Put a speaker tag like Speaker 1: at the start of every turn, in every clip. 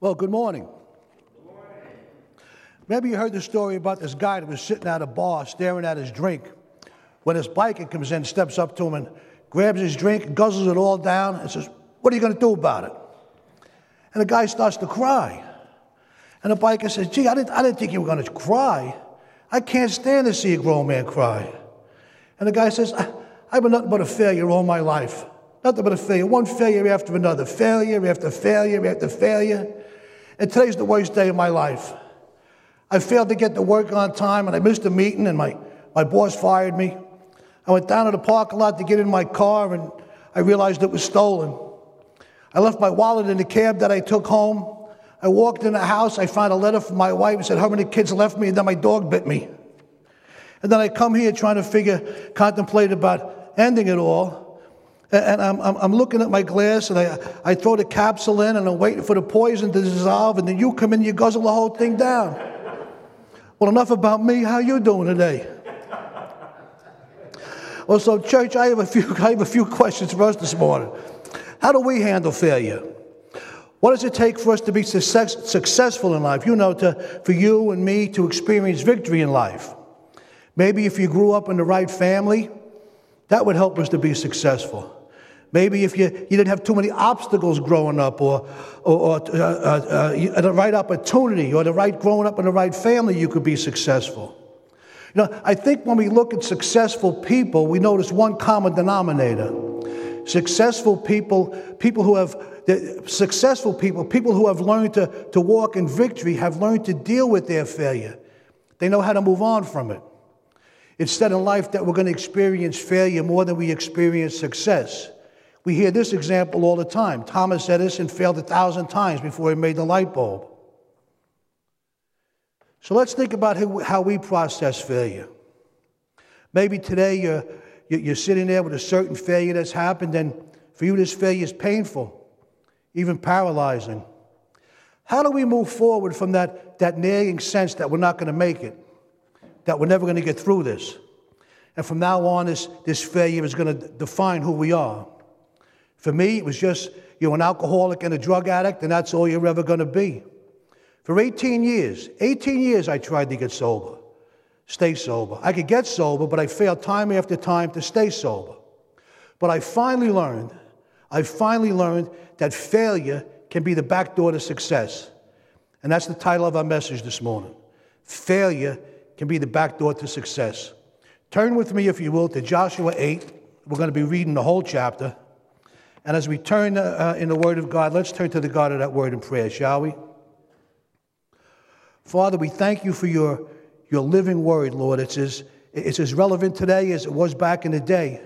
Speaker 1: Well, good morning. Maybe you heard the story about this guy that was sitting at a bar staring at his drink. When his biker comes in, steps up to him and grabs his drink, guzzles it all down, and says, What are you going to do about it? And the guy starts to cry. And the biker says, Gee, I didn't, I didn't think you were going to cry. I can't stand to see a grown man cry. And the guy says, I've been nothing but a failure all my life. Nothing but a failure. One failure after another. Failure after failure after failure. And today's the worst day of my life. I failed to get to work on time and I missed a meeting and my, my boss fired me. I went down to the parking lot to get in my car and I realized it was stolen. I left my wallet in the cab that I took home. I walked in the house, I found a letter from my wife and said how many kids left me and then my dog bit me. And then I come here trying to figure, contemplate about ending it all. And I'm, I'm, looking at my glass and I, I throw the capsule in and I'm waiting for the poison to dissolve and then you come in and you guzzle the whole thing down. Well, enough about me. How you doing today? Well, so church, I have a few, I have a few questions for us this morning. How do we handle failure? What does it take for us to be success, successful in life? You know, to, for you and me to experience victory in life. Maybe if you grew up in the right family, that would help us to be successful. Maybe if you, you didn't have too many obstacles growing up or, or, or uh, uh, uh, the right opportunity or the right growing up in the right family, you could be successful. You know, I think when we look at successful people, we notice one common denominator. Successful people, people who have, successful people, people who have learned to, to walk in victory, have learned to deal with their failure. They know how to move on from it. It's said in life that we're going to experience failure more than we experience success. We hear this example all the time. Thomas Edison failed a thousand times before he made the light bulb. So let's think about how we process failure. Maybe today you're, you're sitting there with a certain failure that's happened, and for you, this failure is painful, even paralyzing. How do we move forward from that, that nagging sense that we're not going to make it, that we're never going to get through this? And from now on, this, this failure is going to define who we are. For me, it was just you're an alcoholic and a drug addict, and that's all you're ever going to be. For 18 years, 18 years, I tried to get sober, stay sober. I could get sober, but I failed time after time to stay sober. But I finally learned, I finally learned that failure can be the back door to success. And that's the title of our message this morning. Failure can be the back door to success. Turn with me, if you will, to Joshua 8. We're going to be reading the whole chapter. And as we turn uh, in the Word of God, let's turn to the God of that Word in prayer, shall we? Father, we thank you for your, your living Word, Lord. It's as, it's as relevant today as it was back in the day.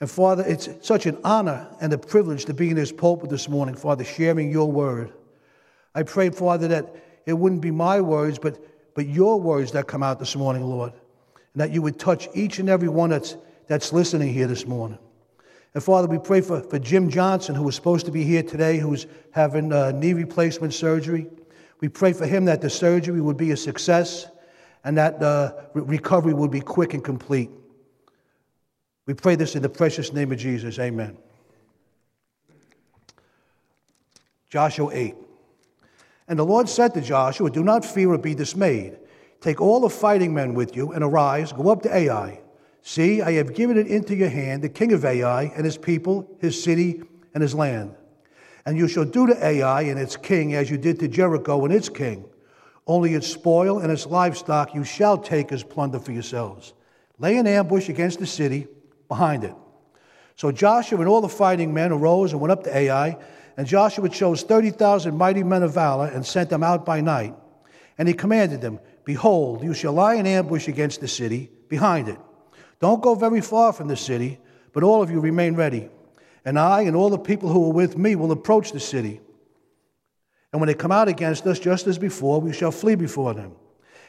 Speaker 1: And Father, it's such an honor and a privilege to be in this pulpit this morning, Father, sharing your Word. I pray, Father, that it wouldn't be my words, but, but your words that come out this morning, Lord, and that you would touch each and every one that's, that's listening here this morning. And Father, we pray for, for Jim Johnson, who was supposed to be here today, who's having uh, knee replacement surgery. We pray for him that the surgery would be a success and that the uh, recovery would be quick and complete. We pray this in the precious name of Jesus. Amen. Joshua 8. And the Lord said to Joshua, Do not fear or be dismayed. Take all the fighting men with you and arise, go up to Ai. See, I have given it into your hand, the king of Ai and his people, his city, and his land. And you shall do to Ai and its king as you did to Jericho and its king. Only its spoil and its livestock you shall take as plunder for yourselves. Lay an ambush against the city behind it. So Joshua and all the fighting men arose and went up to Ai, and Joshua chose 30,000 mighty men of valor and sent them out by night. And he commanded them, Behold, you shall lie in ambush against the city behind it. Don't go very far from the city, but all of you remain ready. And I and all the people who are with me will approach the city. And when they come out against us, just as before, we shall flee before them.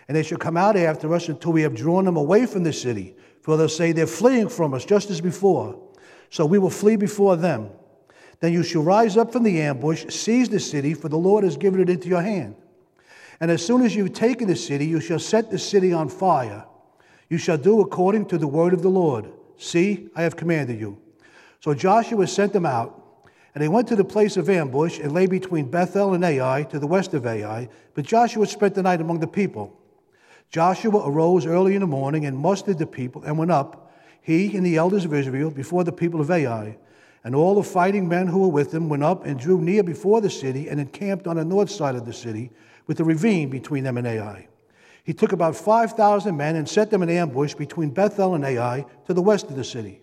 Speaker 1: And they shall come out after us until we have drawn them away from the city. For they'll say, They're fleeing from us, just as before. So we will flee before them. Then you shall rise up from the ambush, seize the city, for the Lord has given it into your hand. And as soon as you've taken the city, you shall set the city on fire you shall do according to the word of the Lord. See, I have commanded you. So Joshua sent them out, And they went to the place of ambush and lay between Bethel and Ai to the west of Ai. But Joshua spent the night among the people. Joshua arose early in the morning and mustered the people and went up, he and the elders of Israel, before the people of Ai. And all the fighting men who were with him went up and drew near before the city and encamped on the north side of the city, with a ravine between them and Ai. He took about 5,000 men and set them in ambush between Bethel and Ai to the west of the city.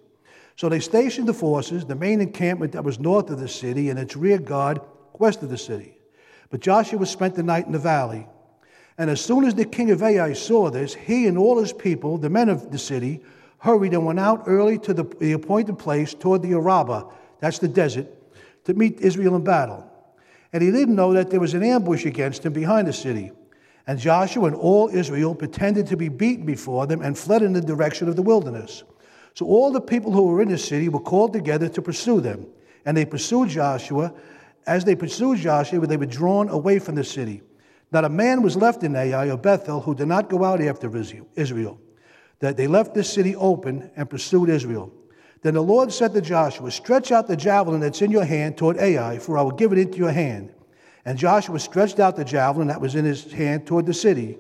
Speaker 1: So they stationed the forces, the main encampment that was north of the city, and its rear guard west of the city. But Joshua spent the night in the valley. And as soon as the king of Ai saw this, he and all his people, the men of the city, hurried and went out early to the, the appointed place toward the Araba, that's the desert, to meet Israel in battle. And he didn't know that there was an ambush against him behind the city. And Joshua and all Israel pretended to be beaten before them and fled in the direction of the wilderness. So all the people who were in the city were called together to pursue them. And they pursued Joshua. As they pursued Joshua, they were drawn away from the city. Not a man was left in Ai or Bethel who did not go out after Israel. That they left the city open and pursued Israel. Then the Lord said to Joshua, Stretch out the javelin that's in your hand toward Ai, for I will give it into your hand. And Joshua stretched out the javelin that was in his hand toward the city.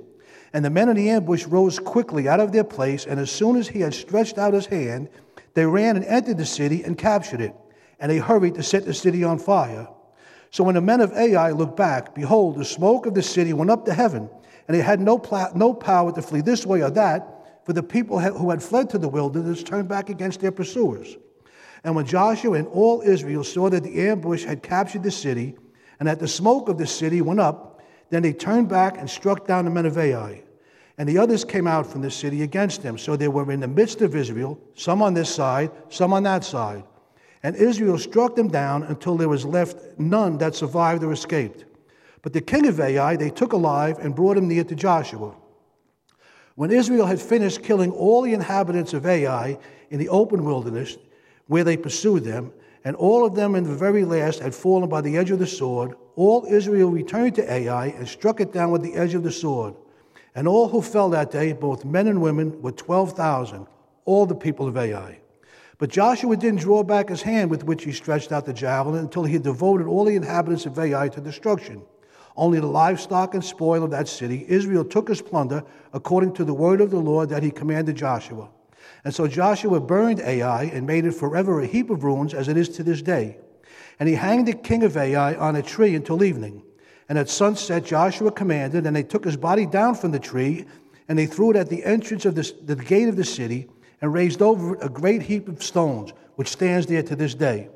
Speaker 1: And the men in the ambush rose quickly out of their place, and as soon as he had stretched out his hand, they ran and entered the city and captured it. And they hurried to set the city on fire. So when the men of Ai looked back, behold, the smoke of the city went up to heaven, and they had no, pl- no power to flee this way or that, for the people who had fled to the wilderness turned back against their pursuers. And when Joshua and all Israel saw that the ambush had captured the city, and that the smoke of the city went up, then they turned back and struck down the men of Ai. And the others came out from the city against them. So they were in the midst of Israel, some on this side, some on that side. And Israel struck them down until there was left none that survived or escaped. But the king of Ai they took alive and brought him near to Joshua. When Israel had finished killing all the inhabitants of Ai in the open wilderness, where they pursued them, and all of them in the very last had fallen by the edge of the sword, all Israel returned to Ai and struck it down with the edge of the sword. And all who fell that day, both men and women, were 12,000, all the people of Ai. But Joshua didn't draw back his hand with which he stretched out the javelin until he had devoted all the inhabitants of Ai to destruction. Only the livestock and spoil of that city Israel took as plunder according to the word of the Lord that he commanded Joshua. And so Joshua burned Ai and made it forever a heap of ruins as it is to this day. And he hanged the king of Ai on a tree until evening. And at sunset, Joshua commanded, and they took his body down from the tree, and they threw it at the entrance of the, the gate of the city, and raised over it a great heap of stones, which stands there to this day.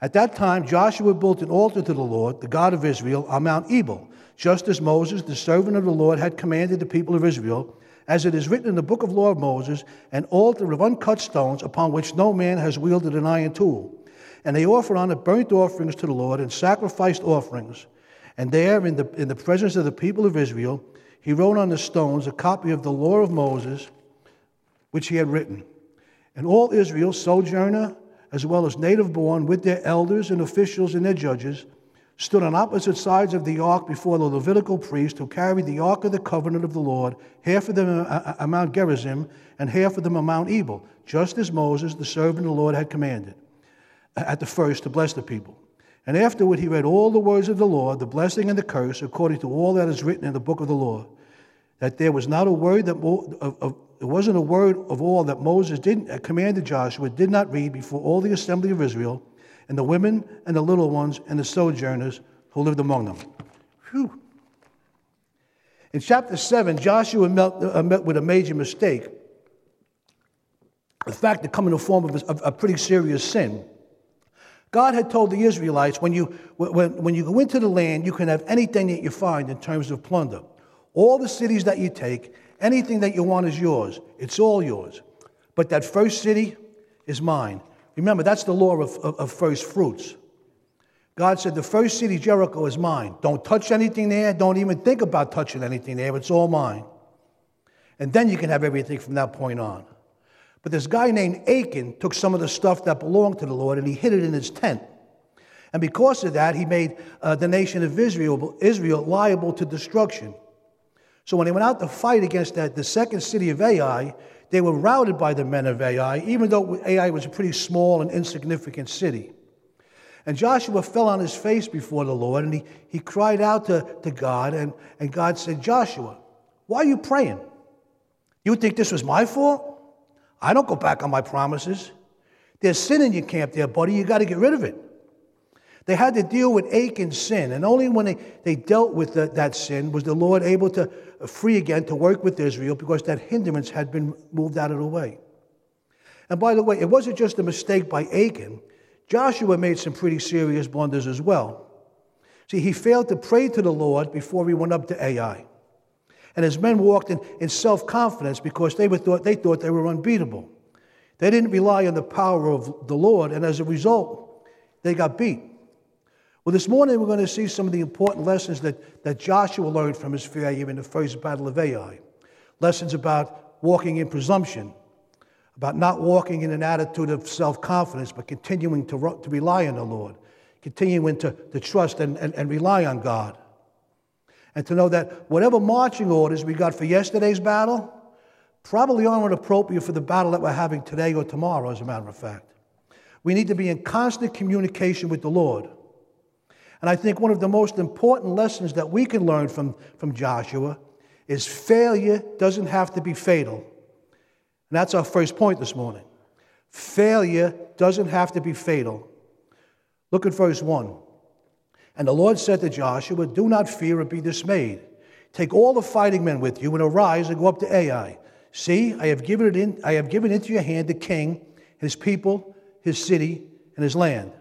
Speaker 1: At that time, Joshua built an altar to the Lord, the God of Israel, on Mount Ebal, just as Moses, the servant of the Lord, had commanded the people of Israel, as it is written in the book of law of Moses, an altar of uncut stones upon which no man has wielded an iron tool. And they offered on it burnt offerings to the Lord and sacrificed offerings. And there, in the, in the presence of the people of Israel, he wrote on the stones a copy of the law of Moses, which he had written. And all Israel, sojourner as well as native born, with their elders and officials and their judges, stood on opposite sides of the ark before the Levitical priest who carried the ark of the covenant of the Lord, half of them on uh, uh, Mount Gerizim and half of them on Mount Ebal, just as Moses, the servant of the Lord, had commanded uh, at the first to bless the people. And afterward he read all the words of the Lord, the blessing and the curse, according to all that is written in the book of the law. That there was not a word that of, of, it wasn't a word of all that Moses didn't uh, commanded Joshua did not read before all the assembly of Israel, and the women and the little ones and the sojourners who lived among them. Whew. In chapter 7, Joshua met, uh, met with a major mistake. In fact, it come in the form of a, a pretty serious sin. God had told the Israelites when you, when, when you go into the land, you can have anything that you find in terms of plunder. All the cities that you take, anything that you want is yours. It's all yours. But that first city is mine. Remember, that's the law of, of, of first fruits. God said, The first city, Jericho, is mine. Don't touch anything there. Don't even think about touching anything there. It's all mine. And then you can have everything from that point on. But this guy named Achan took some of the stuff that belonged to the Lord and he hid it in his tent. And because of that, he made uh, the nation of Israel, Israel liable to destruction. So when they went out to fight against that, the second city of Ai, they were routed by the men of Ai, even though Ai was a pretty small and insignificant city. And Joshua fell on his face before the Lord and he, he cried out to, to God. And, and God said, Joshua, why are you praying? You think this was my fault? I don't go back on my promises. There's sin in your camp there, buddy. You got to get rid of it. They had to deal with Achan's sin, and only when they, they dealt with the, that sin was the Lord able to uh, free again to work with Israel because that hindrance had been moved out of the way. And by the way, it wasn't just a mistake by Achan. Joshua made some pretty serious blunders as well. See, he failed to pray to the Lord before he went up to Ai. And his men walked in, in self confidence because they, were thought, they thought they were unbeatable. They didn't rely on the power of the Lord, and as a result, they got beat. Well, this morning we're going to see some of the important lessons that, that Joshua learned from his failure in the first battle of Ai. Lessons about walking in presumption, about not walking in an attitude of self confidence, but continuing to, to rely on the Lord, continuing to, to trust and, and, and rely on God. And to know that whatever marching orders we got for yesterday's battle probably aren't appropriate for the battle that we're having today or tomorrow, as a matter of fact. We need to be in constant communication with the Lord. And I think one of the most important lessons that we can learn from, from Joshua is failure doesn't have to be fatal. And that's our first point this morning. Failure doesn't have to be fatal. Look at verse 1. And the Lord said to Joshua, Do not fear or be dismayed. Take all the fighting men with you and arise and go up to Ai. See, I have given it in, I have given into your hand the king, his people, his city, and his land.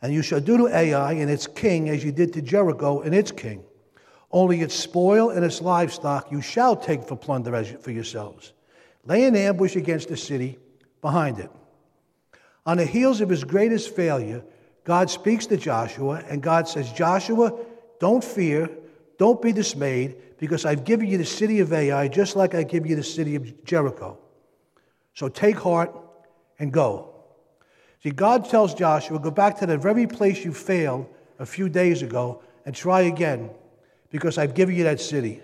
Speaker 1: And you shall do to Ai and its king as you did to Jericho and its king. Only its spoil and its livestock you shall take for plunder as for yourselves. Lay an ambush against the city behind it. On the heels of his greatest failure, God speaks to Joshua, and God says, Joshua, don't fear, don't be dismayed, because I've given you the city of Ai just like I give you the city of Jericho. So take heart and go. See, God tells Joshua, go back to the very place you failed a few days ago and try again because I've given you that city.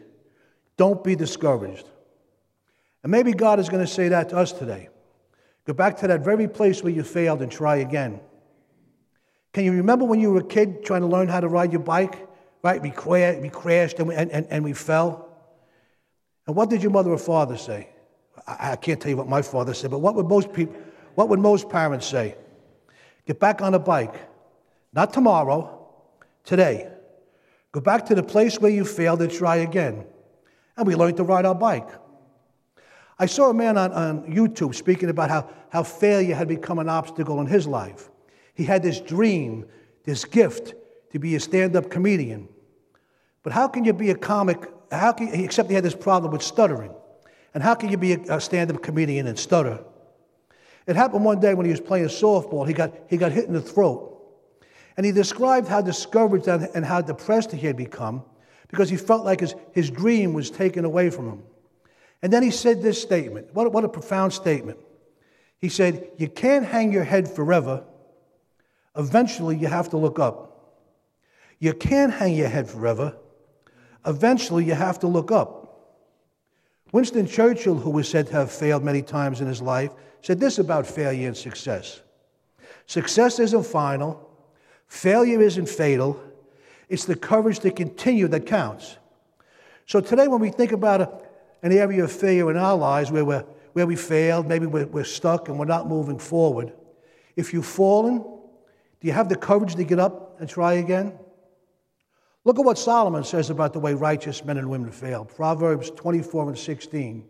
Speaker 1: Don't be discouraged. And maybe God is going to say that to us today. Go back to that very place where you failed and try again. Can you remember when you were a kid trying to learn how to ride your bike? Right? We, cra- we crashed and we, and, and, and we fell. And what did your mother or father say? I, I can't tell you what my father said, but what would most people, what would most parents say? Get back on a bike. Not tomorrow, today. Go back to the place where you failed and try again. And we learned to ride our bike. I saw a man on, on YouTube speaking about how, how failure had become an obstacle in his life. He had this dream, this gift to be a stand up comedian. But how can you be a comic? How can, except he had this problem with stuttering. And how can you be a, a stand up comedian and stutter? It happened one day when he was playing softball. He got, he got hit in the throat. And he described how discouraged and how depressed he had become because he felt like his, his dream was taken away from him. And then he said this statement. What, what a profound statement. He said, You can't hang your head forever. Eventually, you have to look up. You can't hang your head forever. Eventually, you have to look up. Winston Churchill, who was said to have failed many times in his life, said this about failure and success Success isn't final, failure isn't fatal, it's the courage to continue that counts. So today, when we think about a, an area of failure in our lives where, we're, where we failed, maybe we're, we're stuck and we're not moving forward, if you've fallen, do you have the courage to get up and try again? Look at what Solomon says about the way righteous men and women fail. Proverbs 24 and 16.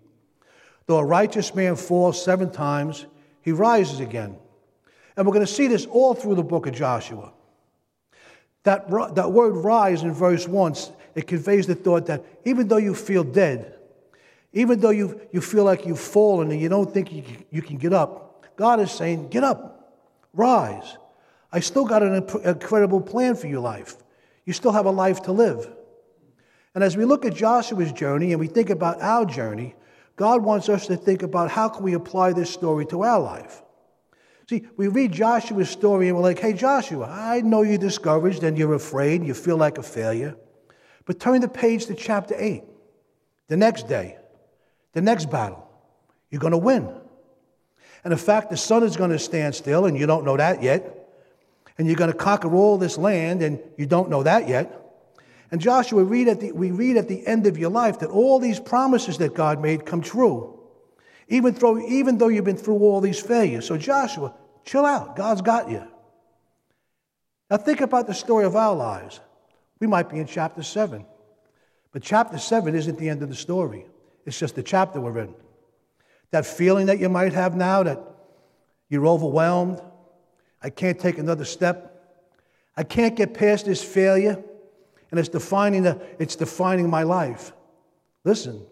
Speaker 1: Though a righteous man falls seven times, he rises again. And we're going to see this all through the book of Joshua. That, that word rise in verse 1, it conveys the thought that even though you feel dead, even though you, you feel like you've fallen and you don't think you, you can get up, God is saying, Get up, rise. I still got an incredible plan for your life. You still have a life to live. And as we look at Joshua's journey and we think about our journey, God wants us to think about how can we apply this story to our life. See, we read Joshua's story and we're like, hey, Joshua, I know you're discouraged and you're afraid and you feel like a failure. But turn the page to chapter 8. The next day, the next battle, you're going to win. And in fact, the sun is going to stand still, and you don't know that yet. And you're going to conquer all this land, and you don't know that yet. And Joshua, read at the, we read at the end of your life that all these promises that God made come true, even though, even though you've been through all these failures. So, Joshua, chill out. God's got you. Now, think about the story of our lives. We might be in chapter 7. But chapter 7 isn't the end of the story, it's just the chapter we're in. That feeling that you might have now that you're overwhelmed, I can't take another step, I can't get past this failure, and it's defining, the, it's defining my life. Listen,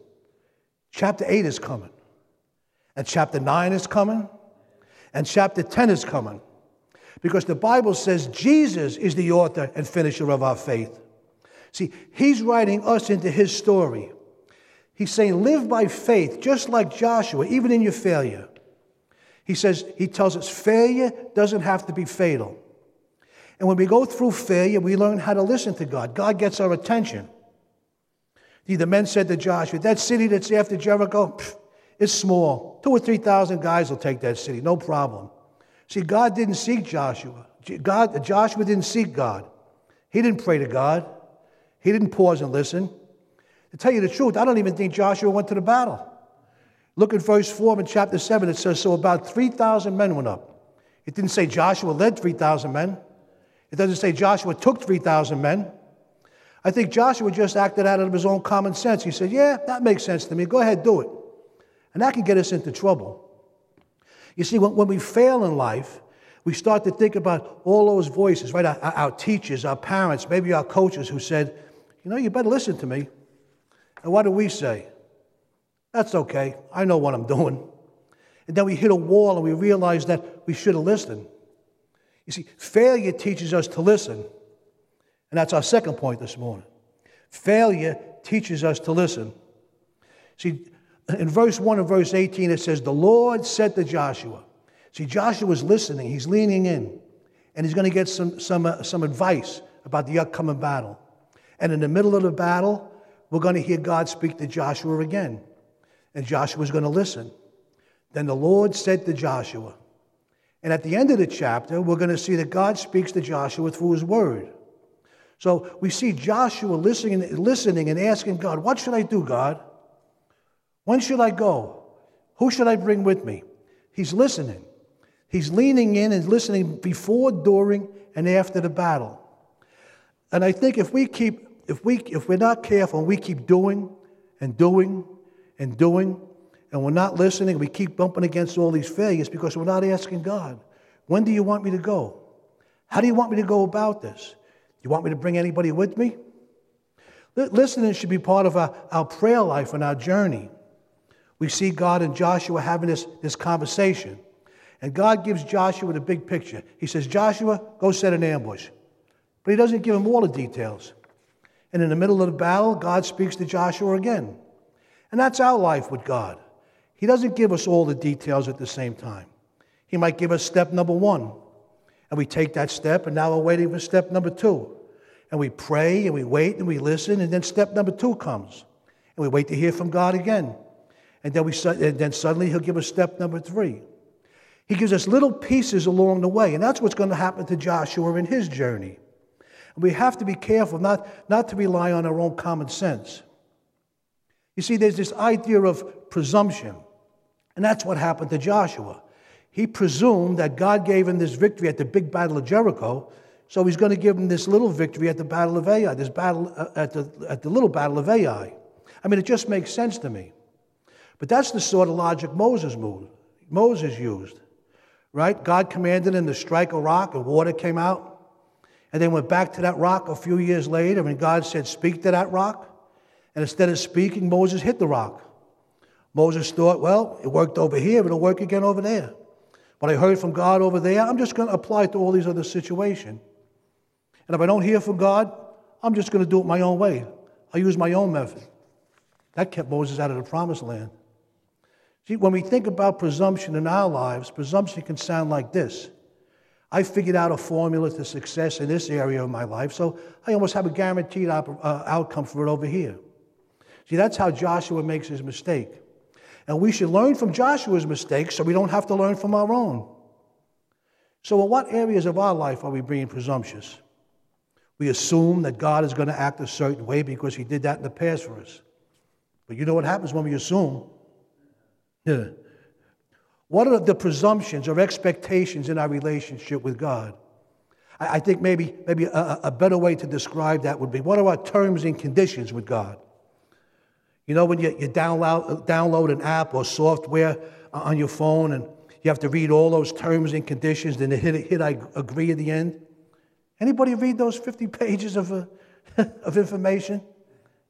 Speaker 1: chapter 8 is coming, and chapter 9 is coming, and chapter 10 is coming. Because the Bible says Jesus is the author and finisher of our faith. See, he's writing us into his story. He's saying, live by faith, just like Joshua, even in your failure. He says, he tells us failure doesn't have to be fatal. And when we go through failure, we learn how to listen to God. God gets our attention. See, The men said to Joshua, That city that's after Jericho is small. Two or three thousand guys will take that city, no problem. See, God didn't seek Joshua. God, Joshua didn't seek God. He didn't pray to God. He didn't pause and listen. To tell you the truth, I don't even think Joshua went to the battle. Look at verse 4 in chapter 7. It says, So about 3,000 men went up. It didn't say Joshua led 3,000 men. It doesn't say Joshua took 3,000 men. I think Joshua just acted out of his own common sense. He said, Yeah, that makes sense to me. Go ahead, do it. And that can get us into trouble. You see, when, when we fail in life, we start to think about all those voices, right? Our, our teachers, our parents, maybe our coaches who said, you know, you better listen to me. And what do we say? That's okay. I know what I'm doing. And then we hit a wall and we realize that we should have listened. You see, failure teaches us to listen. And that's our second point this morning. Failure teaches us to listen. See, in verse 1 and verse 18, it says, The Lord said to Joshua. See, Joshua was listening, he's leaning in, and he's going to get some, some, uh, some advice about the upcoming battle. And in the middle of the battle, we're going to hear God speak to Joshua again. And Joshua's going to listen. Then the Lord said to Joshua, and at the end of the chapter, we're going to see that God speaks to Joshua through his word. So we see Joshua listening, listening and asking God, What should I do, God? When should I go? Who should I bring with me? He's listening. He's leaning in and listening before, during, and after the battle. And I think if we keep if, we, if we're not careful and we keep doing and doing and doing, and we're not listening, we keep bumping against all these failures because we're not asking God, when do you want me to go? How do you want me to go about this? Do you want me to bring anybody with me? Listening should be part of our, our prayer life and our journey. We see God and Joshua having this, this conversation. And God gives Joshua the big picture. He says, Joshua, go set an ambush. But he doesn't give him all the details. And in the middle of the battle, God speaks to Joshua again. And that's our life with God. He doesn't give us all the details at the same time. He might give us step number one, and we take that step, and now we're waiting for step number two. And we pray, and we wait, and we listen, and then step number two comes. And we wait to hear from God again. And then, we, and then suddenly He'll give us step number three. He gives us little pieces along the way, and that's what's going to happen to Joshua in his journey. And we have to be careful not, not to rely on our own common sense. You see, there's this idea of presumption, and that's what happened to Joshua. He presumed that God gave him this victory at the big battle of Jericho, so he's going to give him this little victory at the battle of Ai, this battle uh, at the, at the little battle of Ai. I mean, it just makes sense to me. But that's the sort of logic Moses moved, Moses used, right? God commanded him to strike a rock, and water came out. And they went back to that rock a few years later, and God said, Speak to that rock. And instead of speaking, Moses hit the rock. Moses thought, Well, it worked over here, it'll work again over there. But I heard from God over there, I'm just going to apply it to all these other situations. And if I don't hear from God, I'm just going to do it my own way. I'll use my own method. That kept Moses out of the promised land. See, when we think about presumption in our lives, presumption can sound like this I figured out a formula to success in this area of my life, so I almost have a guaranteed op- uh, outcome for it over here. See, that's how Joshua makes his mistake. And we should learn from Joshua's mistakes so we don't have to learn from our own. So, in what areas of our life are we being presumptuous? We assume that God is going to act a certain way because He did that in the past for us. But you know what happens when we assume? Yeah. What are the presumptions or expectations in our relationship with God? I think maybe, maybe a, a, better way to describe that would be what are our terms and conditions with God? You know, when you, you download, download an app or software on your phone and you have to read all those terms and conditions, and then hit, hit I agree at the end. Anybody read those 50 pages of, uh, of information?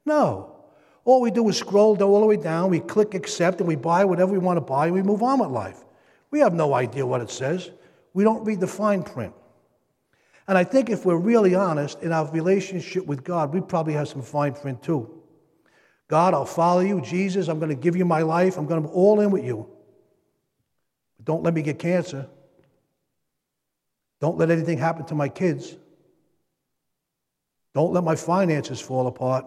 Speaker 1: No. All we do is scroll all the way down, we click accept, and we buy whatever we want to buy, and we move on with life. We have no idea what it says. We don't read the fine print. And I think if we're really honest in our relationship with God, we probably have some fine print too. God, I'll follow you. Jesus, I'm going to give you my life. I'm going to be all in with you. But don't let me get cancer. Don't let anything happen to my kids. Don't let my finances fall apart.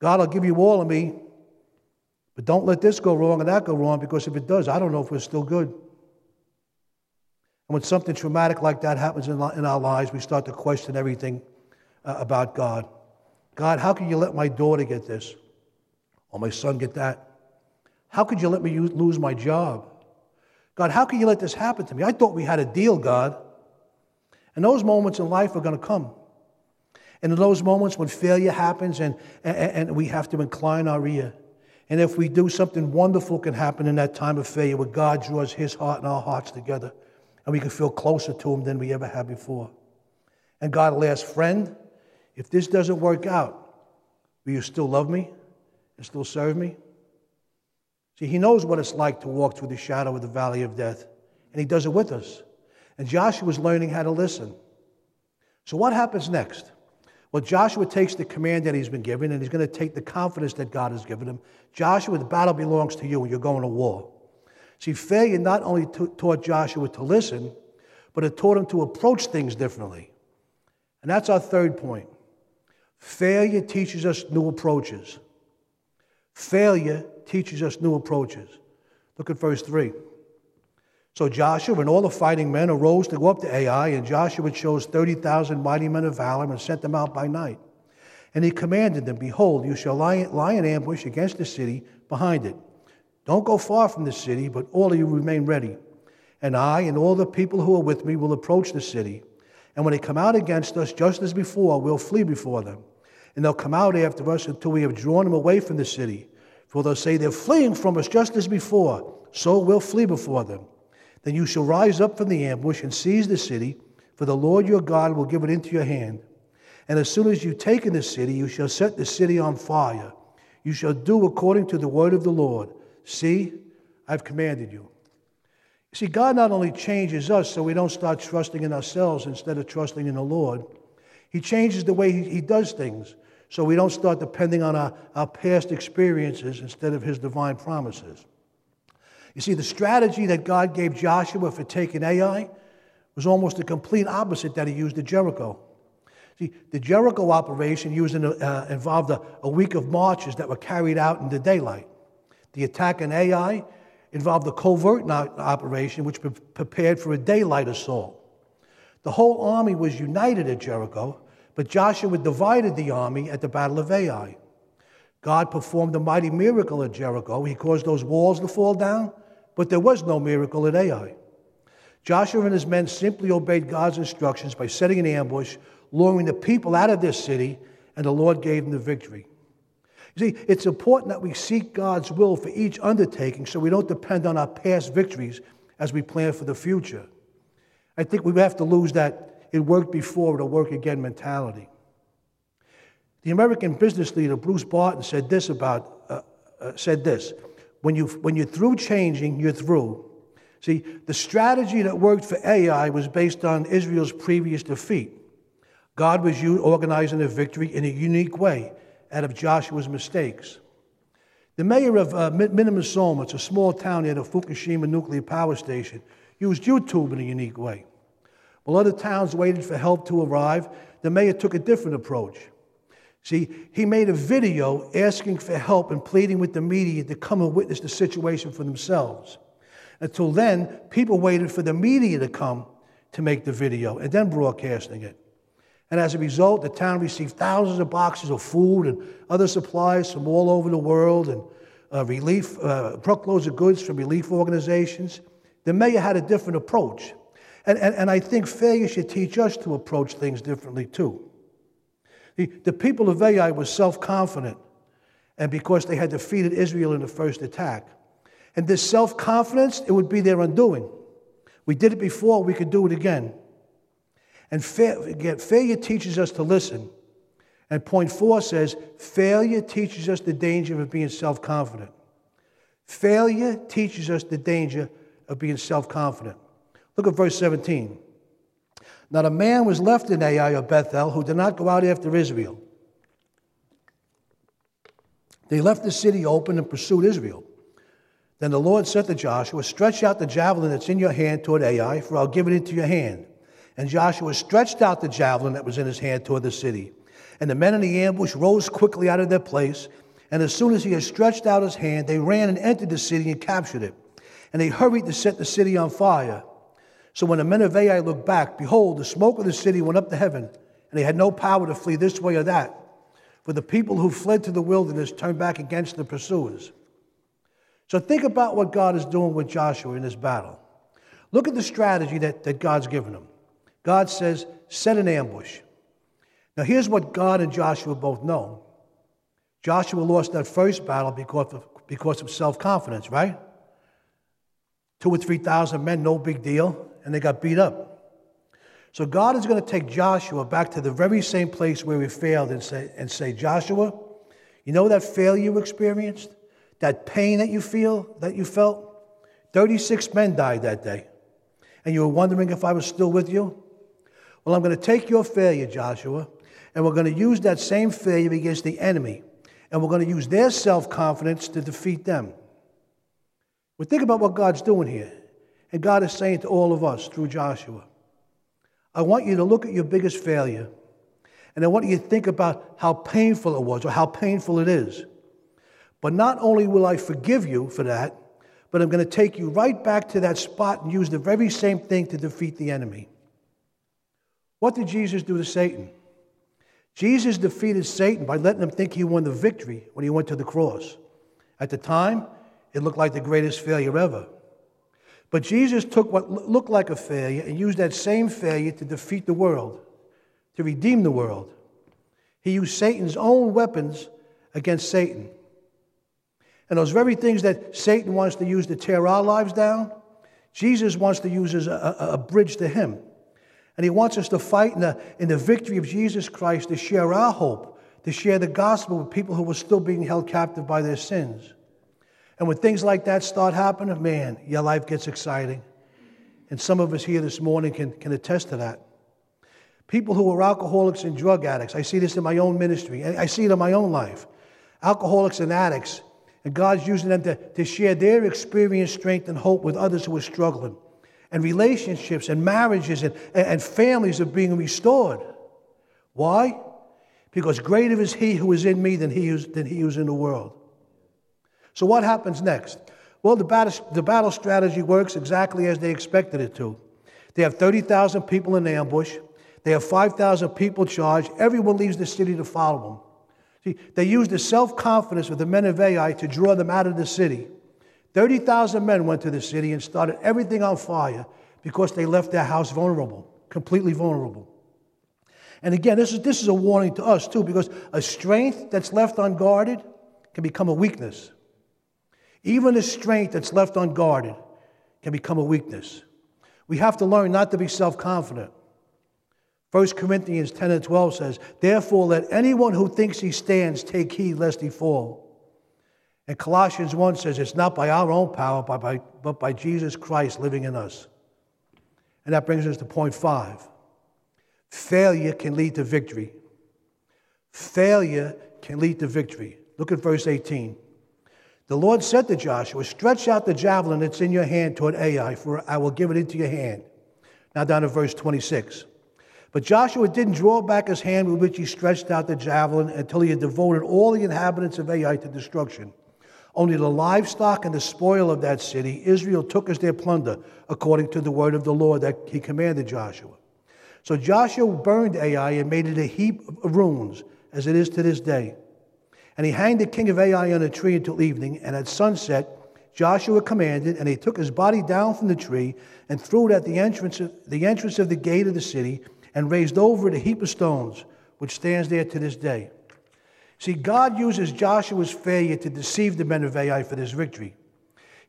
Speaker 1: God, I'll give you all of me, but don't let this go wrong and that go wrong because if it does, I don't know if we're still good. And when something traumatic like that happens in our lives, we start to question everything uh, about God. God, how can you let my daughter get this? Or my son get that? How could you let me lose my job? God, how can you let this happen to me? I thought we had a deal, God. And those moments in life are going to come. And in those moments when failure happens and, and, and, we have to incline our ear. And if we do, something wonderful can happen in that time of failure where God draws his heart and our hearts together and we can feel closer to him than we ever have before. And God ask, friend, if this doesn't work out, will you still love me and still serve me? See, he knows what it's like to walk through the shadow of the valley of death, and he does it with us. And Joshua is learning how to listen. So, what happens next? Well, Joshua takes the command that he's been given, and he's going to take the confidence that God has given him. Joshua, the battle belongs to you, and you're going to war. See, failure not only t- taught Joshua to listen, but it taught him to approach things differently. And that's our third point. Failure teaches us new approaches. Failure teaches us new approaches. Look at verse 3. So Joshua and all the fighting men arose to go up to Ai, and Joshua chose 30,000 mighty men of valor and sent them out by night. And he commanded them, Behold, you shall lie, lie in ambush against the city behind it. Don't go far from the city, but all of you remain ready. And I and all the people who are with me will approach the city. And when they come out against us, just as before, we'll flee before them and they'll come out after us until we have drawn them away from the city. For they'll say, They're fleeing from us just as before, so we'll flee before them. Then you shall rise up from the ambush and seize the city, for the Lord your God will give it into your hand. And as soon as you've taken the city, you shall set the city on fire. You shall do according to the word of the Lord. See, I've commanded you. You see, God not only changes us so we don't start trusting in ourselves instead of trusting in the Lord, He changes the way He does things so we don't start depending on our, our past experiences instead of his divine promises. You see, the strategy that God gave Joshua for taking Ai was almost the complete opposite that he used at Jericho. See, the Jericho operation used uh, involved a, a, week of marches that were carried out in the daylight. The attack on Ai involved a covert operation which pre- prepared for a daylight assault. The whole army was united at Jericho, but Joshua divided the army at the Battle of Ai. God performed a mighty miracle at Jericho. He caused those walls to fall down, but there was no miracle at Ai. Joshua and his men simply obeyed God's instructions by setting an ambush, luring the people out of this city, and the Lord gave them the victory. You see, it's important that we seek God's will for each undertaking so we don't depend on our past victories as we plan for the future. I think we have to lose that it worked before, it'll work again mentality. The American business leader Bruce Barton said this about uh, uh, said this: when you when you're through changing, you're through. See, the strategy that worked for Ai was based on Israel's previous defeat. God was organizing a victory in a unique way out of Joshua's mistakes. The mayor of uh, Minamisoma, it's a small town near the Fukushima nuclear power station, used YouTube in a unique way. While other towns waited for help to arrive, the mayor took a different approach. See, he made a video asking for help and pleading with the media to come and witness the situation for themselves. Until then, people waited for the media to come to make the video and then broadcasting it. And as a result, the town received thousands of boxes of food and other supplies from all over the world and uh, relief, uh, truckloads of goods from relief organizations. The mayor had a different approach. And, and, and I think failure should teach us to approach things differently too. The, the people of Ai were self confident, and because they had defeated Israel in the first attack. And this self confidence, it would be their undoing. We did it before, we could do it again. And fa- again, failure teaches us to listen. And point four says failure teaches us the danger of being self confident. Failure teaches us the danger of being self confident. Look at verse 17. Not a man was left in Ai or Bethel who did not go out after Israel. They left the city open and pursued Israel. Then the Lord said to Joshua, Stretch out the javelin that's in your hand toward Ai, for I'll give it into your hand. And Joshua stretched out the javelin that was in his hand toward the city. And the men in the ambush rose quickly out of their place. And as soon as he had stretched out his hand, they ran and entered the city and captured it. And they hurried to set the city on fire. So when the men of Ai looked back, behold, the smoke of the city went up to heaven, and they had no power to flee this way or that. For the people who fled to the wilderness turned back against the pursuers. So think about what God is doing with Joshua in this battle. Look at the strategy that, that God's given him. God says, set an ambush. Now, here's what God and Joshua both know Joshua lost that first battle because of, because of self confidence, right? Two or 3,000 men, no big deal and they got beat up. So God is going to take Joshua back to the very same place where he failed and say, and say, Joshua, you know that failure you experienced? That pain that you feel, that you felt? 36 men died that day. And you were wondering if I was still with you? Well, I'm going to take your failure, Joshua, and we're going to use that same failure against the enemy. And we're going to use their self confidence to defeat them. But think about what God's doing here. And God is saying to all of us through Joshua, I want you to look at your biggest failure. And I want you to think about how painful it was or how painful it is. But not only will I forgive you for that, but I'm going to take you right back to that spot and use the very same thing to defeat the enemy. What did Jesus do to Satan? Jesus defeated Satan by letting him think he won the victory when he went to the cross. At the time, it looked like the greatest failure ever. But Jesus took what looked like a failure and used that same failure to defeat the world, to redeem the world. He used Satan's own weapons against Satan. And those very things that Satan wants to use to tear our lives down, Jesus wants to use as a, a, bridge to him. And he wants us to fight in the, in the victory of Jesus Christ to share our hope, to share the gospel with people who are still being held captive by their sins. And when things like that start happening, man, your life gets exciting. And some of us here this morning can, can attest to that. People who are alcoholics and drug addicts, I see this in my own ministry, and I see it in my own life. Alcoholics and addicts, and God's using them to, to share their experience, strength, and hope with others who are struggling. And relationships and marriages and, and families are being restored. Why? Because greater is He who is in me than He who's, than he who's in the world. So, what happens next? Well, the battle, the battle strategy works exactly as they expected it to. They have 30,000 people in ambush, they have 5,000 people charged. Everyone leaves the city to follow them. See, they used the self confidence of the men of Ai to draw them out of the city. 30,000 men went to the city and started everything on fire because they left their house vulnerable, completely vulnerable. And again, this is, this is a warning to us too, because a strength that's left unguarded can become a weakness. Even the strength that's left unguarded can become a weakness. We have to learn not to be self confident. 1 Corinthians 10 and 12 says, Therefore, let anyone who thinks he stands take heed lest he fall. And Colossians 1 says, It's not by our own power, but by, but by Jesus Christ living in us. And that brings us to point five failure can lead to victory. Failure can lead to victory. Look at verse 18. The Lord said to Joshua, Stretch out the javelin that's in your hand toward Ai, for I will give it into your hand. Now down to verse 26. But Joshua didn't draw back his hand with which he stretched out the javelin until he had devoted all the inhabitants of Ai to destruction. Only the livestock and the spoil of that city Israel took as their plunder, according to the word of the Lord that he commanded Joshua. So Joshua burned Ai and made it a heap of ruins, as it is to this day. And he hanged the king of Ai on a tree until evening, and at sunset Joshua commanded, and he took his body down from the tree and threw it at the entrance of the, entrance of the gate of the city, and raised over it a heap of stones, which stands there to this day. See, God uses Joshua's failure to deceive the men of Ai for this victory.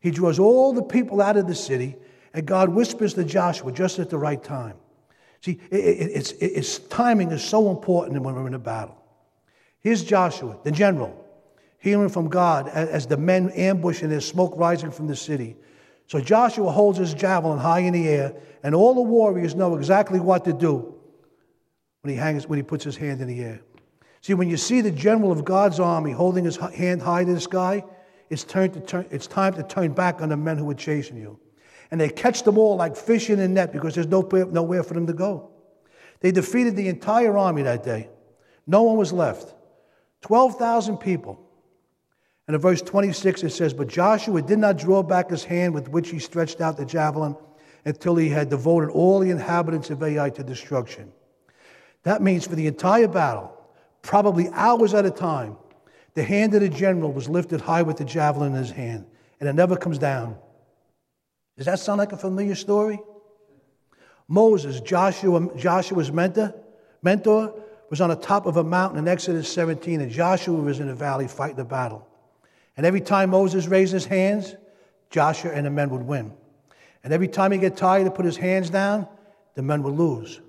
Speaker 1: He draws all the people out of the city, and God whispers to Joshua just at the right time. See, it, it, it's, it, it's, timing is so important when we're in a battle. Here's Joshua, the general, hearing from God as, the men ambush and there's smoke rising from the city. So Joshua holds his javelin high in the air, and all the warriors know exactly what to do when he, hangs, when he puts his hand in the air. See, when you see the general of God's army holding his hand high to the sky, it's, turn to turn, it's time to turn back on the men who are chasing you. And they catch them all like fish in a net because there's no, nowhere for them to go. They defeated the entire army that day. No one was left. 12,000 people. And in verse 26 it says, But Joshua did not draw back his hand with which he stretched out the javelin until he had devoted all the inhabitants of Ai to destruction. That means for the entire battle, probably hours at a time, the hand of the general was lifted high with the javelin in his hand, and it never comes down. Does that sound like a familiar story? Moses, Joshua, Joshua's mentor, mentor, was on the top of a mountain in Exodus 17, and Joshua was in the valley fighting the battle. And every time Moses raised his hands, Joshua and the men would win. And every time he get tired to put his hands down, the men would lose.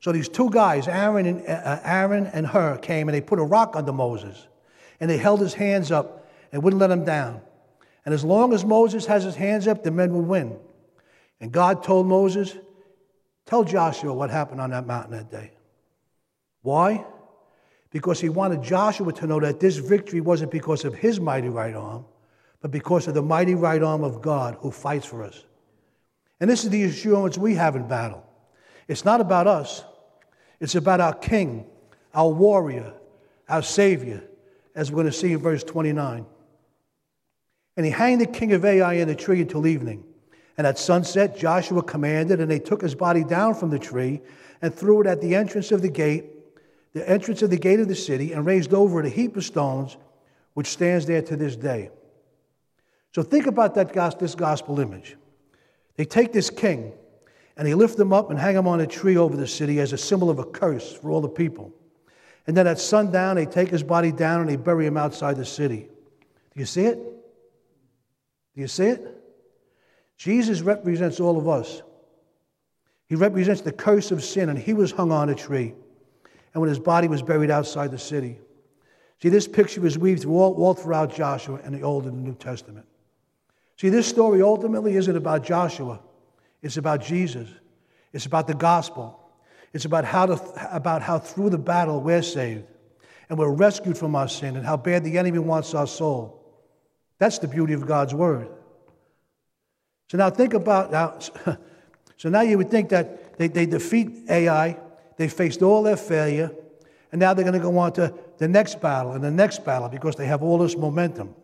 Speaker 1: So these two guys, Aaron and, uh, Aaron and Hur, came and they put a rock under Moses. And they held his hands up and wouldn't let him down. And as long as Moses has his hands up, the men would win. And God told Moses, Tell Joshua what happened on that mountain that day. Why? Because he wanted Joshua to know that this victory wasn't because of his mighty right arm, but because of the mighty right arm of God who fights for us. And this is the assurance we have in battle. It's not about us, it's about our King, our warrior, our Savior, as we're going to see in verse 29. And he hanged the king of Ai in the tree until evening. And at sunset, Joshua commanded, and they took his body down from the tree and threw it at the entrance of the gate, the entrance of the gate of the city, and raised over it a heap of stones, which stands there to this day. So think about that, this gospel image. They take this king, and they lift him up and hang him on a tree over the city as a symbol of a curse for all the people. And then at sundown, they take his body down and they bury him outside the city. Do you see it? Do you see it? Jesus represents all of us. He represents the curse of sin, and he was hung on a tree. And when his body was buried outside the city. See, this picture is weaved all, throughout Joshua and the Old and the New Testament. See, this story ultimately isn't about Joshua, it's about Jesus. It's about the gospel. It's about how, to, about how through the battle we're saved and we're rescued from our sin and how bad the enemy wants our soul. That's the beauty of God's word. So now think about now. So now you would think that they, they defeat Ai, they faced all their failure, and now they're going to go on to the next battle and the next battle because they have all this momentum.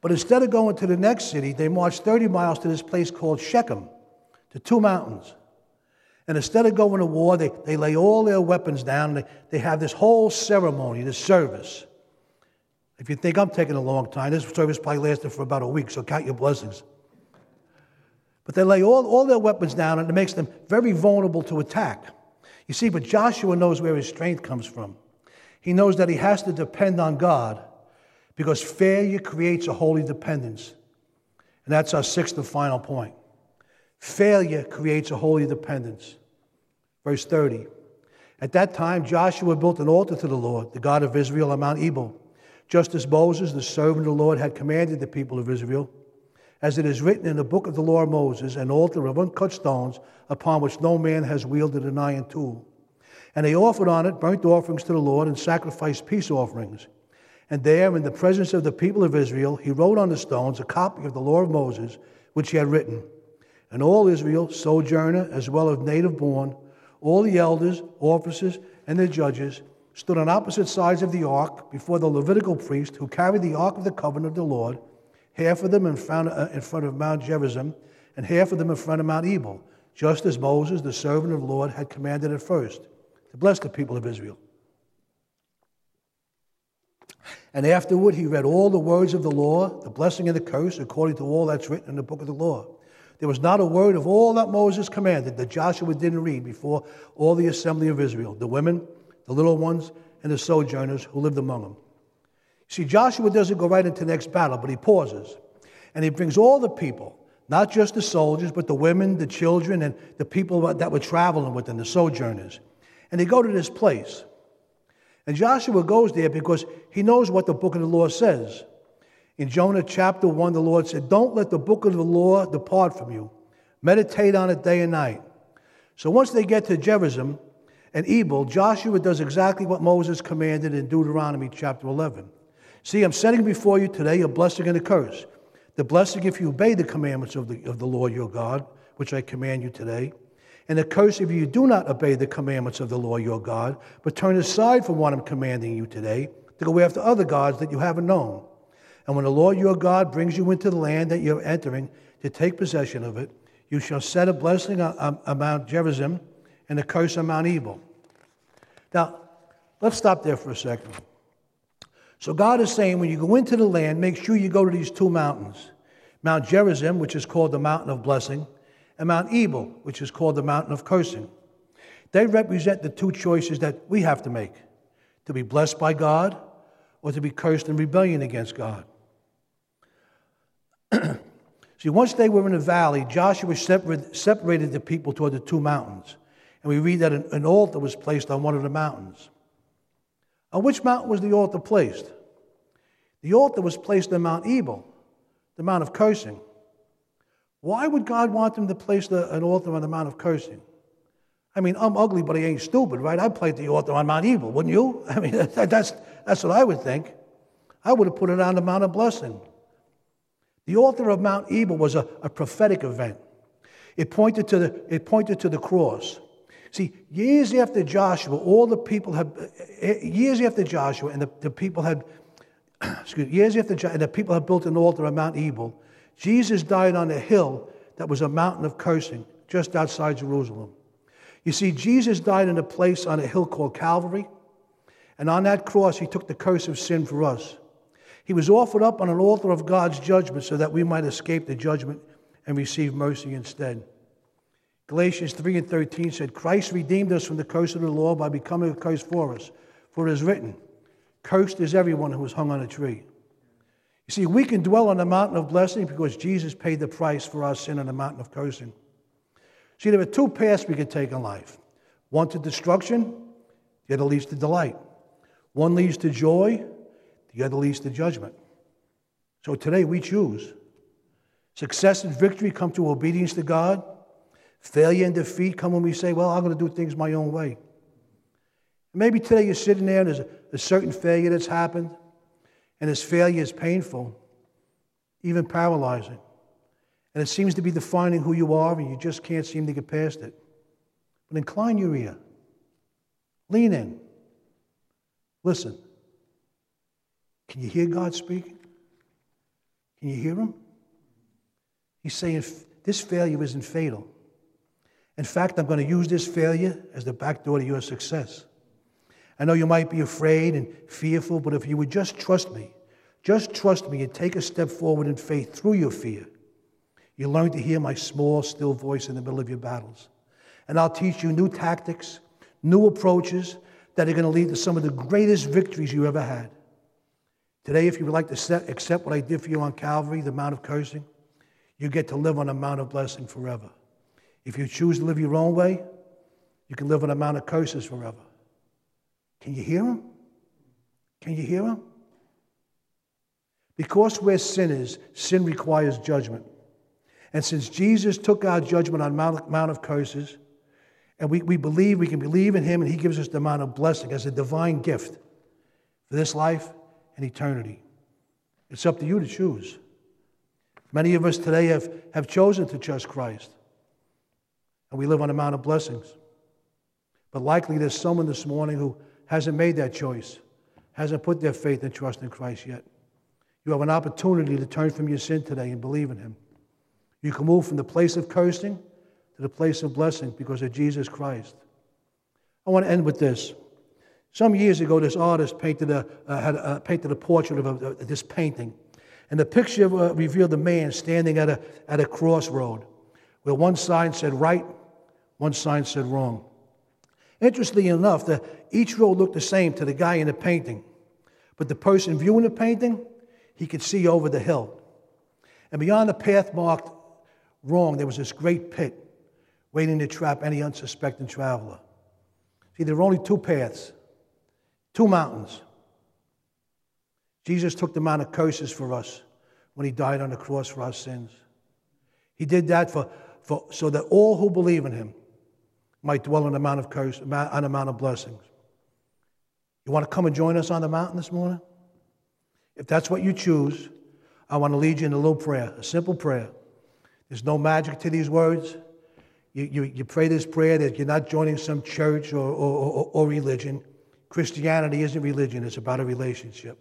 Speaker 1: But instead of going to the next city, they march 30 miles to this place called Shechem, to two mountains. And instead of going to war, they, they lay all their weapons down. They, they have this whole ceremony, this service. If you think I'm taking a long time, this service probably lasted for about a week, so count your blessings. But they lay all, all their weapons down, and it makes them very vulnerable to attack. You see, but Joshua knows where his strength comes from. He knows that he has to depend on God because failure creates a holy dependence. And that's our sixth and final point. Failure creates a holy dependence. Verse 30. At that time, Joshua built an altar to the Lord, the God of Israel, on Mount Ebal just as Moses, the servant of the Lord, had commanded the people of Israel, as it is written in the book of the law of Moses, an altar of uncut stones upon which no man has wielded an iron tool. And they offered on it burnt offerings to the Lord and sacrificed peace offerings. And there, in the presence of the people of Israel, he wrote on the stones a copy of the law of Moses, which he had written. And all Israel, sojourner as well as native born, all the elders, officers, and their judges, stood on opposite sides of the ark before the Levitical priest who carried the ark of the covenant of the Lord, half of them in front, uh, in front of Mount Gerizim, and half of them in front of Mount Ebal, just as Moses, the servant of the Lord, had commanded at first, to bless the people of Israel. And afterward he read all the words of the law, the blessing and the curse, according to all that's written in the book of the law. There was not a word of all that Moses commanded that Joshua didn't read before all the assembly of Israel, the women, the little ones, and the sojourners who lived among them. See, Joshua doesn't go right into the next battle, but he pauses. And he brings all the people, not just the soldiers, but the women, the children, and the people that were traveling with them, the sojourners. And they go to this place. And Joshua goes there because he knows what the book of the law says. In Jonah chapter 1, the Lord said, Don't let the book of the law depart from you. Meditate on it day and night. So once they get to Gerizim and Ebal, Joshua does exactly what Moses commanded in Deuteronomy chapter 11. See, I'm setting before you today a blessing and a curse. The blessing if you obey the commandments of the, of the Lord your God, which I command you today. And the curse if you do not obey the commandments of the Lord your God, but turn aside from what I'm commanding you today to go after other gods that you haven't known. And when the Lord your God brings you into the land that you're entering to take possession of it, you shall set a blessing on, on Mount Gerizim and a curse on Mount Ebal. Now, let's stop there for a second. So God is saying when you go into the land, make sure you go to these two mountains Mount Gerizim, which is called the mountain of blessing, and Mount Ebal, which is called the mountain of cursing. They represent the two choices that we have to make to be blessed by God or to be cursed in rebellion against God. See, once they were in the valley, Joshua separated the people toward the two mountains. And we read that an altar was placed on one of the mountains. On which mountain was the altar placed? The altar was placed on Mount Ebal, the Mount of Cursing. Why would God want them to place the, an altar on the Mount of Cursing? I mean, I'm ugly, but I ain't stupid, right? I'd place the altar on Mount Ebal, wouldn't you? I mean, that's, that's what I would think. I would have put it on the Mount of Blessing. The altar of Mount Ebal was a, a prophetic event. It pointed, to the, it pointed to the cross. See, years after Joshua, all the people had, years after Joshua, and the, the people had, excuse years after and the people had built an altar on Mount Ebal, Jesus died on a hill that was a mountain of cursing just outside Jerusalem. You see, Jesus died in a place on a hill called Calvary, and on that cross, he took the curse of sin for us. He was offered up on an altar of God's judgment so that we might escape the judgment and receive mercy instead. Galatians 3 and 13 said, Christ redeemed us from the curse of the law by becoming a curse for us. For it is written, Cursed is everyone who is hung on a tree. You see, we can dwell on the mountain of blessing because Jesus paid the price for our sin on the mountain of cursing. See, there are two paths we can take in life one to destruction, the other leads to delight. One leads to joy, the other leads to judgment. So today we choose. Success and victory come through obedience to God. Failure and defeat come when we say, Well, I'm going to do things my own way. Maybe today you're sitting there and there's a, certain failure that's happened, and this failure is painful, even paralyzing. And it seems to be defining who you are, and you just can't seem to get past it. But incline your ear, lean in, listen. Can you hear God speaking? Can you hear Him? He's saying, This failure isn't fatal. In fact, I'm going to use this failure as the back door to your success. I know you might be afraid and fearful, but if you would just trust me, just trust me and take a step forward in faith through your fear, you'll learn to hear my small, still voice in the middle of your battles. And I'll teach you new tactics, new approaches that are going to lead to some of the greatest victories you ever had. Today, if you would like to accept what I did for you on Calvary, the Mount of Cursing, you get to live on the Mount of Blessing forever. If you choose to live your own way, you can live on a Mount of Curses forever. Can you hear him? Can you hear him? Because we're sinners, sin requires judgment. And since Jesus took our judgment on Mount, Mount of Curses, and we, we believe we can believe in him and he gives us the amount of blessing as a divine gift for this life and eternity. It's up to you to choose. Many of us today have, have chosen to trust Christ, and we live on a mount of blessings. But likely there's someone this morning who hasn't made that choice, hasn't put their faith and trust in Christ yet. You have an opportunity to turn from your sin today and believe in Him. You can move from the place of cursing to the place of blessing because of Jesus Christ. I want to end with this. Some years ago, this artist painted a, uh, had uh, painted a portrait of a, uh, this painting. And the picture uh, revealed a man standing at a, at a crossroad where one sign said right, one sign said wrong. Interestingly enough, the, each road looked the same to the guy in the painting. But the person viewing the painting, he could see over the hill. And beyond the path marked wrong, there was this great pit waiting to trap any unsuspecting traveler. See, there were only two paths, two mountains. Jesus took the Mount of Curses for us when he died on the cross for our sins. He did that for, for, so that all who believe in him might dwell on the Mount of curse, on the Mount of blessings. You want to come and join us on the mountain this morning? If that's what you choose, I want to lead you in a little prayer, a simple prayer. There's no magic to these words. You, you, you pray this prayer that you're not joining some church or, or, or, or religion. Christianity isn't religion, it's about a relationship.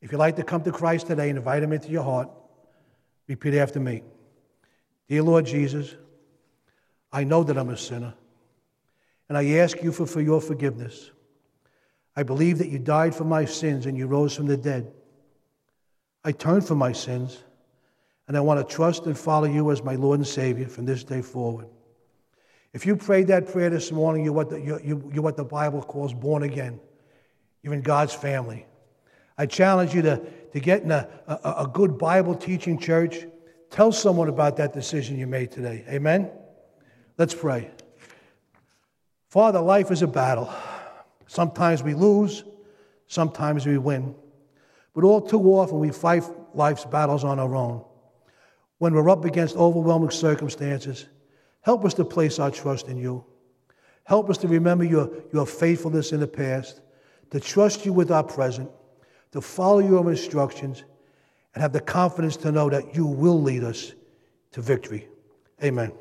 Speaker 1: If you'd like to come to Christ today and invite him into your heart, repeat after me. Dear Lord Jesus, I know that I'm a sinner, and I ask you for, for your forgiveness. I believe that you died for my sins and you rose from the dead. I turn from my sins, and I want to trust and follow you as my Lord and Savior from this day forward. If you prayed that prayer this morning, you're what the, you're, you're what the Bible calls born again. You're in God's family. I challenge you to, to get in a, a, a good Bible teaching church. Tell someone about that decision you made today. Amen? Let's pray. Father, life is a battle. Sometimes we lose, sometimes we win. But all too often we fight life's battles on our own. When we're up against overwhelming circumstances, help us to place our trust in you. Help us to remember your, your faithfulness in the past, to trust you with our present, to follow your instructions, and have the confidence to know that you will lead us to victory. Amen.